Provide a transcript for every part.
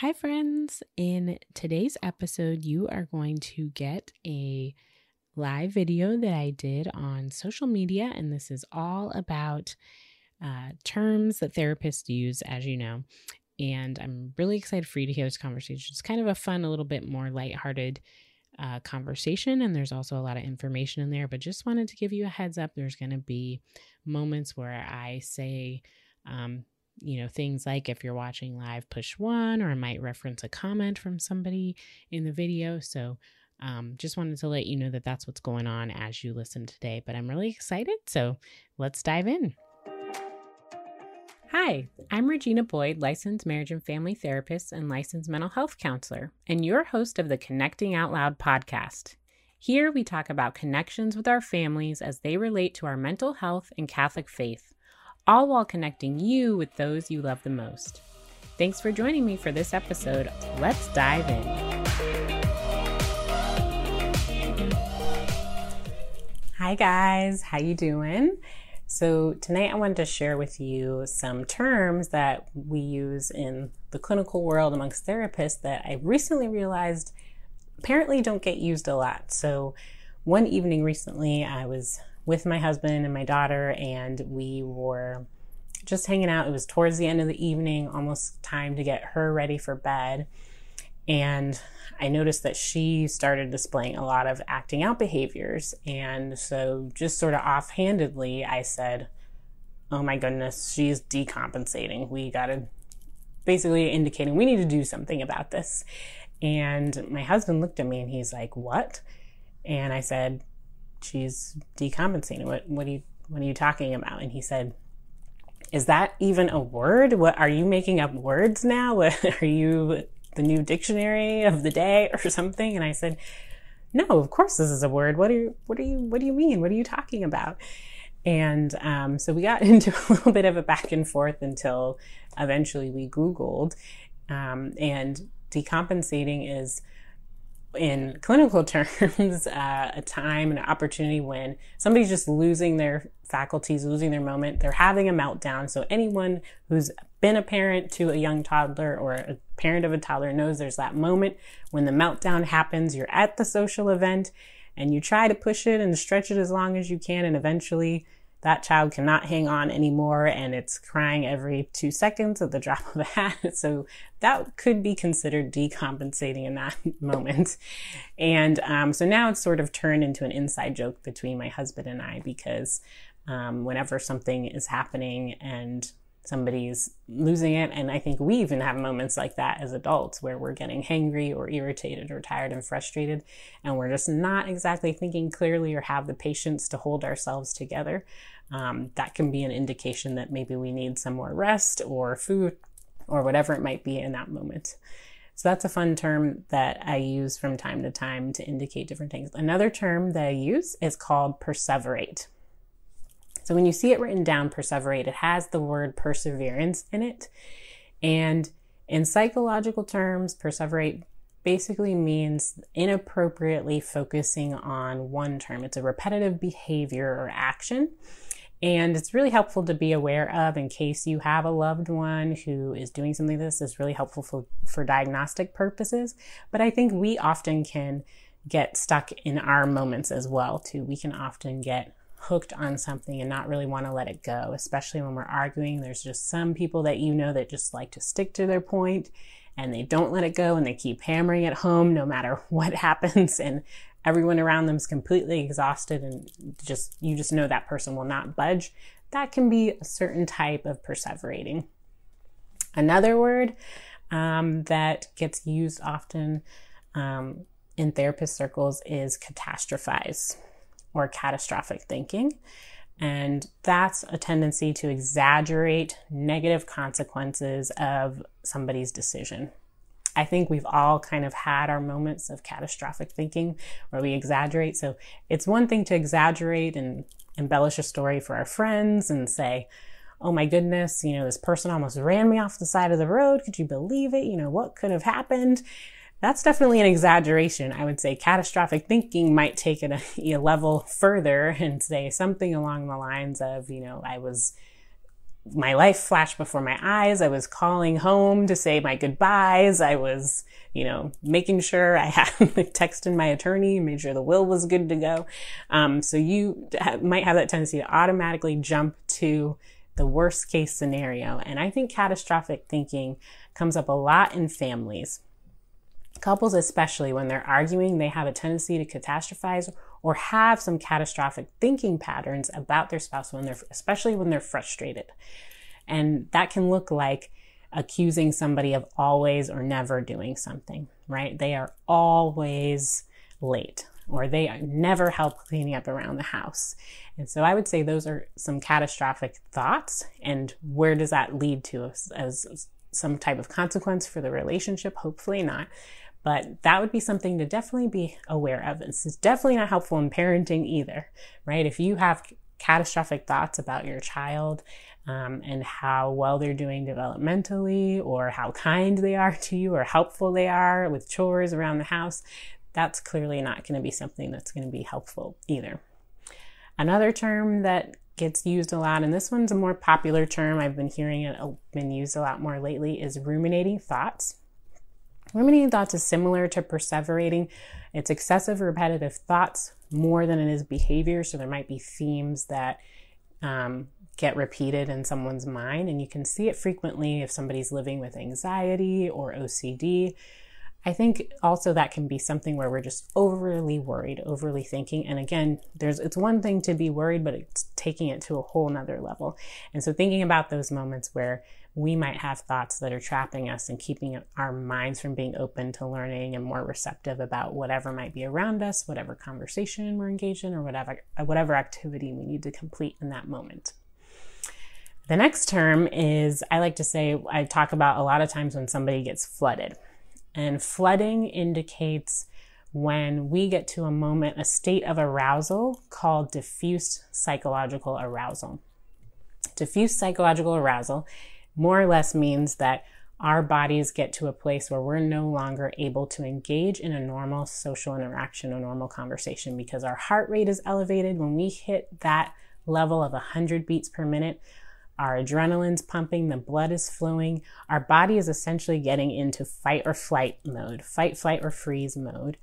Hi, friends. In today's episode, you are going to get a live video that I did on social media, and this is all about uh, terms that therapists use, as you know. And I'm really excited for you to hear this conversation. It's kind of a fun, a little bit more lighthearted uh, conversation, and there's also a lot of information in there. But just wanted to give you a heads up there's going to be moments where I say, um, you know, things like if you're watching live, push one, or I might reference a comment from somebody in the video. So, um, just wanted to let you know that that's what's going on as you listen today. But I'm really excited. So, let's dive in. Hi, I'm Regina Boyd, licensed marriage and family therapist and licensed mental health counselor, and your host of the Connecting Out Loud podcast. Here we talk about connections with our families as they relate to our mental health and Catholic faith all while connecting you with those you love the most. Thanks for joining me for this episode. Let's dive in. Hi guys, how you doing? So tonight I wanted to share with you some terms that we use in the clinical world amongst therapists that I recently realized apparently don't get used a lot. So one evening recently I was with my husband and my daughter, and we were just hanging out. It was towards the end of the evening, almost time to get her ready for bed. And I noticed that she started displaying a lot of acting out behaviors. And so, just sort of offhandedly, I said, Oh my goodness, she's decompensating. We got to basically indicating we need to do something about this. And my husband looked at me and he's like, What? And I said, she's decompensating. What what are you what are you talking about? And he said, Is that even a word? What are you making up words now? What, are you the new dictionary of the day or something? And I said, No, of course this is a word. What are you what are you what do you mean? What are you talking about? And um, so we got into a little bit of a back and forth until eventually we Googled. Um, and decompensating is in clinical terms, uh, a time, and an opportunity when somebody's just losing their faculties, losing their moment. They're having a meltdown. So anyone who's been a parent to a young toddler or a parent of a toddler knows there's that moment when the meltdown happens. You're at the social event and you try to push it and stretch it as long as you can. And eventually that child cannot hang on anymore and it's crying every two seconds at the drop of a hat. So that could be considered decompensating in that moment. And um, so now it's sort of turned into an inside joke between my husband and I because um, whenever something is happening and somebody's losing it. And I think we even have moments like that as adults where we're getting hangry or irritated or tired and frustrated, and we're just not exactly thinking clearly or have the patience to hold ourselves together. Um, that can be an indication that maybe we need some more rest or food or whatever it might be in that moment. So that's a fun term that I use from time to time to indicate different things. Another term that I use is called perseverate. So when you see it written down, perseverate, it has the word perseverance in it. And in psychological terms, perseverate basically means inappropriately focusing on one term. It's a repetitive behavior or action. And it's really helpful to be aware of in case you have a loved one who is doing something like this. It's really helpful for, for diagnostic purposes. But I think we often can get stuck in our moments as well, too. We can often get hooked on something and not really want to let it go, especially when we're arguing. There's just some people that you know that just like to stick to their point and they don't let it go and they keep hammering it home no matter what happens and everyone around them is completely exhausted and just you just know that person will not budge. That can be a certain type of perseverating. Another word um, that gets used often um, in therapist circles is catastrophize or catastrophic thinking. And that's a tendency to exaggerate negative consequences of somebody's decision. I think we've all kind of had our moments of catastrophic thinking where we exaggerate. So it's one thing to exaggerate and embellish a story for our friends and say, oh my goodness, you know, this person almost ran me off the side of the road. Could you believe it? You know, what could have happened? That's definitely an exaggeration. I would say catastrophic thinking might take it a, a level further and say something along the lines of, you know, I was my life flashed before my eyes. I was calling home to say my goodbyes. I was, you know, making sure I had texted my attorney, made sure the will was good to go. Um, so you might have that tendency to automatically jump to the worst case scenario. And I think catastrophic thinking comes up a lot in families. Couples, especially when they're arguing, they have a tendency to catastrophize or have some catastrophic thinking patterns about their spouse when they're, especially when they're frustrated. And that can look like accusing somebody of always or never doing something, right? They are always late or they never help cleaning up around the house. And so I would say those are some catastrophic thoughts. And where does that lead to as, as some type of consequence for the relationship? Hopefully not. But that would be something to definitely be aware of. This is definitely not helpful in parenting either, right? If you have catastrophic thoughts about your child um, and how well they're doing developmentally or how kind they are to you or helpful they are with chores around the house, that's clearly not going to be something that's going to be helpful either. Another term that gets used a lot, and this one's a more popular term, I've been hearing it been used a lot more lately, is ruminating thoughts. Ruminating thoughts is similar to perseverating. It's excessive repetitive thoughts more than it is behavior. So there might be themes that um, get repeated in someone's mind, and you can see it frequently if somebody's living with anxiety or OCD. I think also that can be something where we're just overly worried, overly thinking. And again, there's it's one thing to be worried, but it's taking it to a whole nother level. And so thinking about those moments where we might have thoughts that are trapping us and keeping our minds from being open to learning and more receptive about whatever might be around us, whatever conversation we're engaged in, or whatever whatever activity we need to complete in that moment. The next term is I like to say I talk about a lot of times when somebody gets flooded. And flooding indicates when we get to a moment, a state of arousal called diffuse psychological arousal. Diffuse psychological arousal more or less means that our bodies get to a place where we're no longer able to engage in a normal social interaction, a normal conversation, because our heart rate is elevated. When we hit that level of 100 beats per minute, our adrenaline's pumping, the blood is flowing, our body is essentially getting into fight or flight mode, fight, flight, or freeze mode.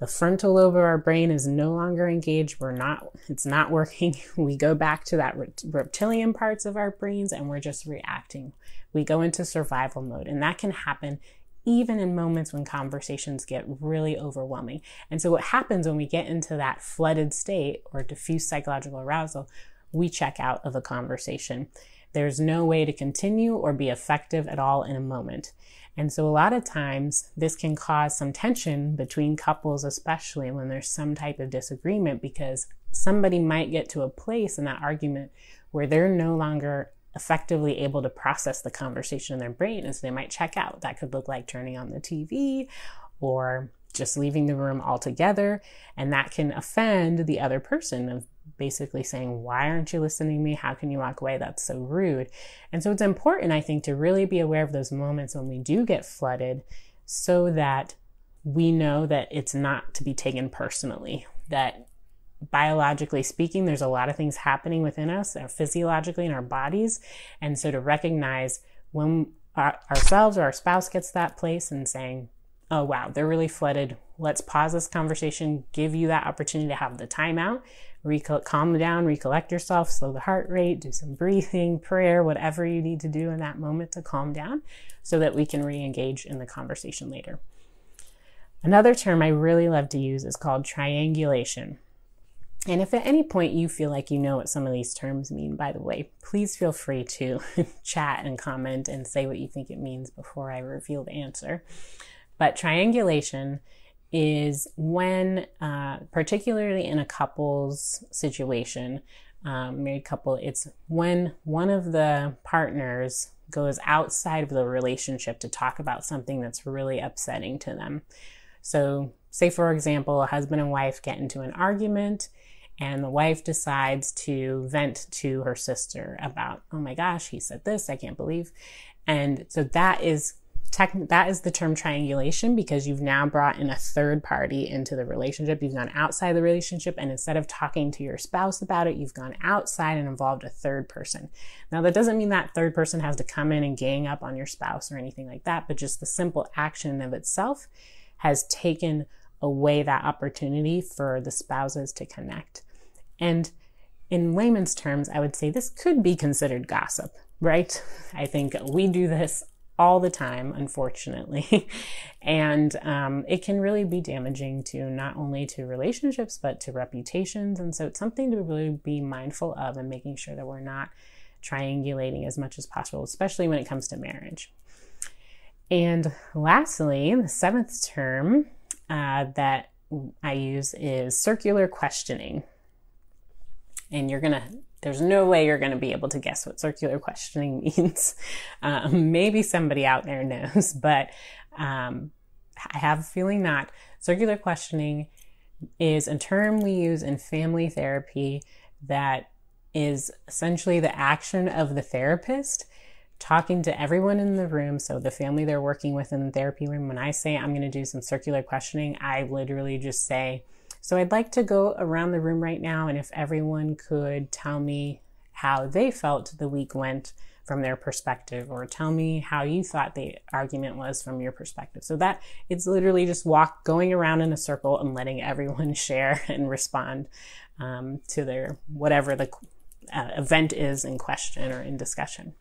The frontal lobe of our brain is no longer engaged. We're not, it's not working. We go back to that reptilian parts of our brains and we're just reacting. We go into survival mode, and that can happen even in moments when conversations get really overwhelming. And so, what happens when we get into that flooded state or diffuse psychological arousal, we check out of a conversation. There's no way to continue or be effective at all in a moment. And so a lot of times this can cause some tension between couples, especially when there's some type of disagreement, because somebody might get to a place in that argument where they're no longer effectively able to process the conversation in their brain. And so they might check out. That could look like turning on the TV or just leaving the room altogether. And that can offend the other person of basically saying, Why aren't you listening to me? How can you walk away? That's so rude. And so it's important, I think, to really be aware of those moments when we do get flooded so that we know that it's not to be taken personally, that biologically speaking, there's a lot of things happening within us, uh, physiologically in our bodies. And so to recognize when our, ourselves or our spouse gets that place and saying, oh, wow, they're really flooded. Let's pause this conversation, give you that opportunity to have the timeout, calm down, recollect yourself, slow the heart rate, do some breathing, prayer, whatever you need to do in that moment to calm down so that we can re engage in the conversation later. Another term I really love to use is called triangulation. And if at any point you feel like you know what some of these terms mean, by the way, please feel free to chat and comment and say what you think it means before I reveal the answer. But triangulation is when, uh, particularly in a couple's situation, um, married couple, it's when one of the partners goes outside of the relationship to talk about something that's really upsetting to them. So, say for example, a husband and wife get into an argument and the wife decides to vent to her sister about, oh my gosh, he said this, I can't believe. And so that is that is the term triangulation because you've now brought in a third party into the relationship. You've gone outside the relationship and instead of talking to your spouse about it, you've gone outside and involved a third person. Now that doesn't mean that third person has to come in and gang up on your spouse or anything like that, but just the simple action of itself has taken away that opportunity for the spouses to connect. And in layman's terms, I would say this could be considered gossip, right? I think we do this all the time, unfortunately. and um, it can really be damaging to not only to relationships, but to reputations. And so it's something to really be mindful of and making sure that we're not triangulating as much as possible, especially when it comes to marriage. And lastly, the seventh term uh, that I use is circular questioning. And you're to there's no way you're going to be able to guess what circular questioning means. Um, maybe somebody out there knows, but um, I have a feeling not. Circular questioning is a term we use in family therapy that is essentially the action of the therapist talking to everyone in the room. So the family they're working with in the therapy room. When I say I'm going to do some circular questioning, I literally just say, so I'd like to go around the room right now, and if everyone could tell me how they felt the week went from their perspective, or tell me how you thought the argument was from your perspective. So that it's literally just walk going around in a circle and letting everyone share and respond um, to their whatever the uh, event is in question or in discussion.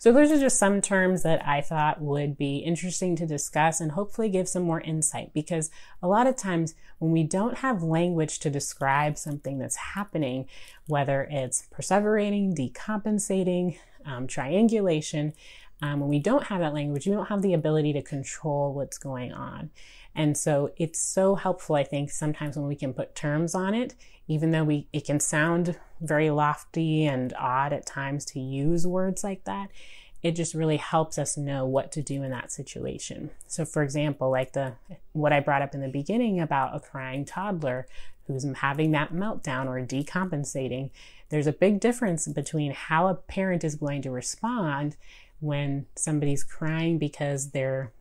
So those are just some terms that I thought would be interesting to discuss and hopefully give some more insight because a lot of times when we don't have language to describe something that's happening, whether it's perseverating, decompensating, um, triangulation, um, when we don't have that language, we don't have the ability to control what's going on. And so it's so helpful, I think, sometimes when we can put terms on it, even though we it can sound very lofty and odd at times to use words like that it just really helps us know what to do in that situation. So for example like the what i brought up in the beginning about a crying toddler who's having that meltdown or decompensating there's a big difference between how a parent is going to respond when somebody's crying because they're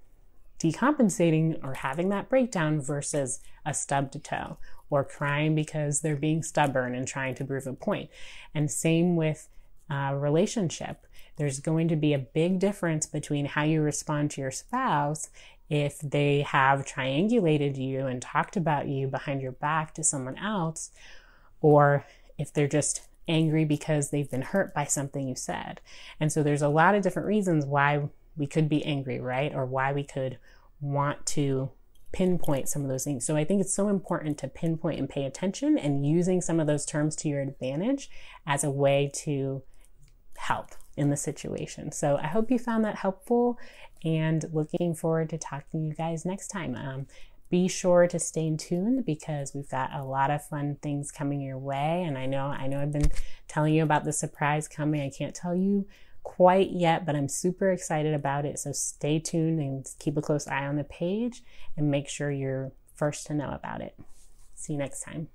decompensating or having that breakdown versus a stubbed toe or crying because they're being stubborn and trying to prove a point. And same with a relationship. There's going to be a big difference between how you respond to your spouse if they have triangulated you and talked about you behind your back to someone else, or if they're just angry because they've been hurt by something you said. And so there's a lot of different reasons why we could be angry, right? Or why we could want to pinpoint some of those things. So I think it's so important to pinpoint and pay attention and using some of those terms to your advantage as a way to help in the situation. So I hope you found that helpful and looking forward to talking to you guys next time. Um, be sure to stay tuned because we've got a lot of fun things coming your way. And I know, I know I've been telling you about the surprise coming. I can't tell you quite yet, but I'm super excited about it. So stay tuned and keep a close eye on the page and make sure you're first to know about it. See you next time.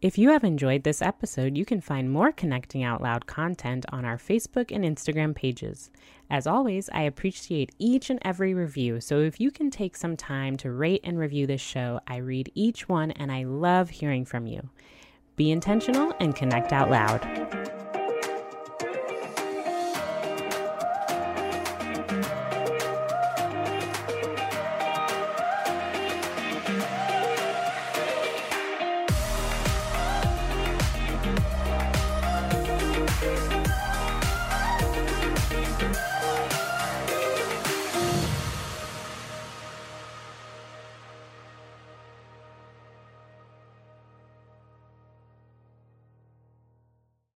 If you have enjoyed this episode, you can find more Connecting Out Loud content on our Facebook and Instagram pages. As always, I appreciate each and every review, so if you can take some time to rate and review this show, I read each one and I love hearing from you. Be intentional and connect out loud.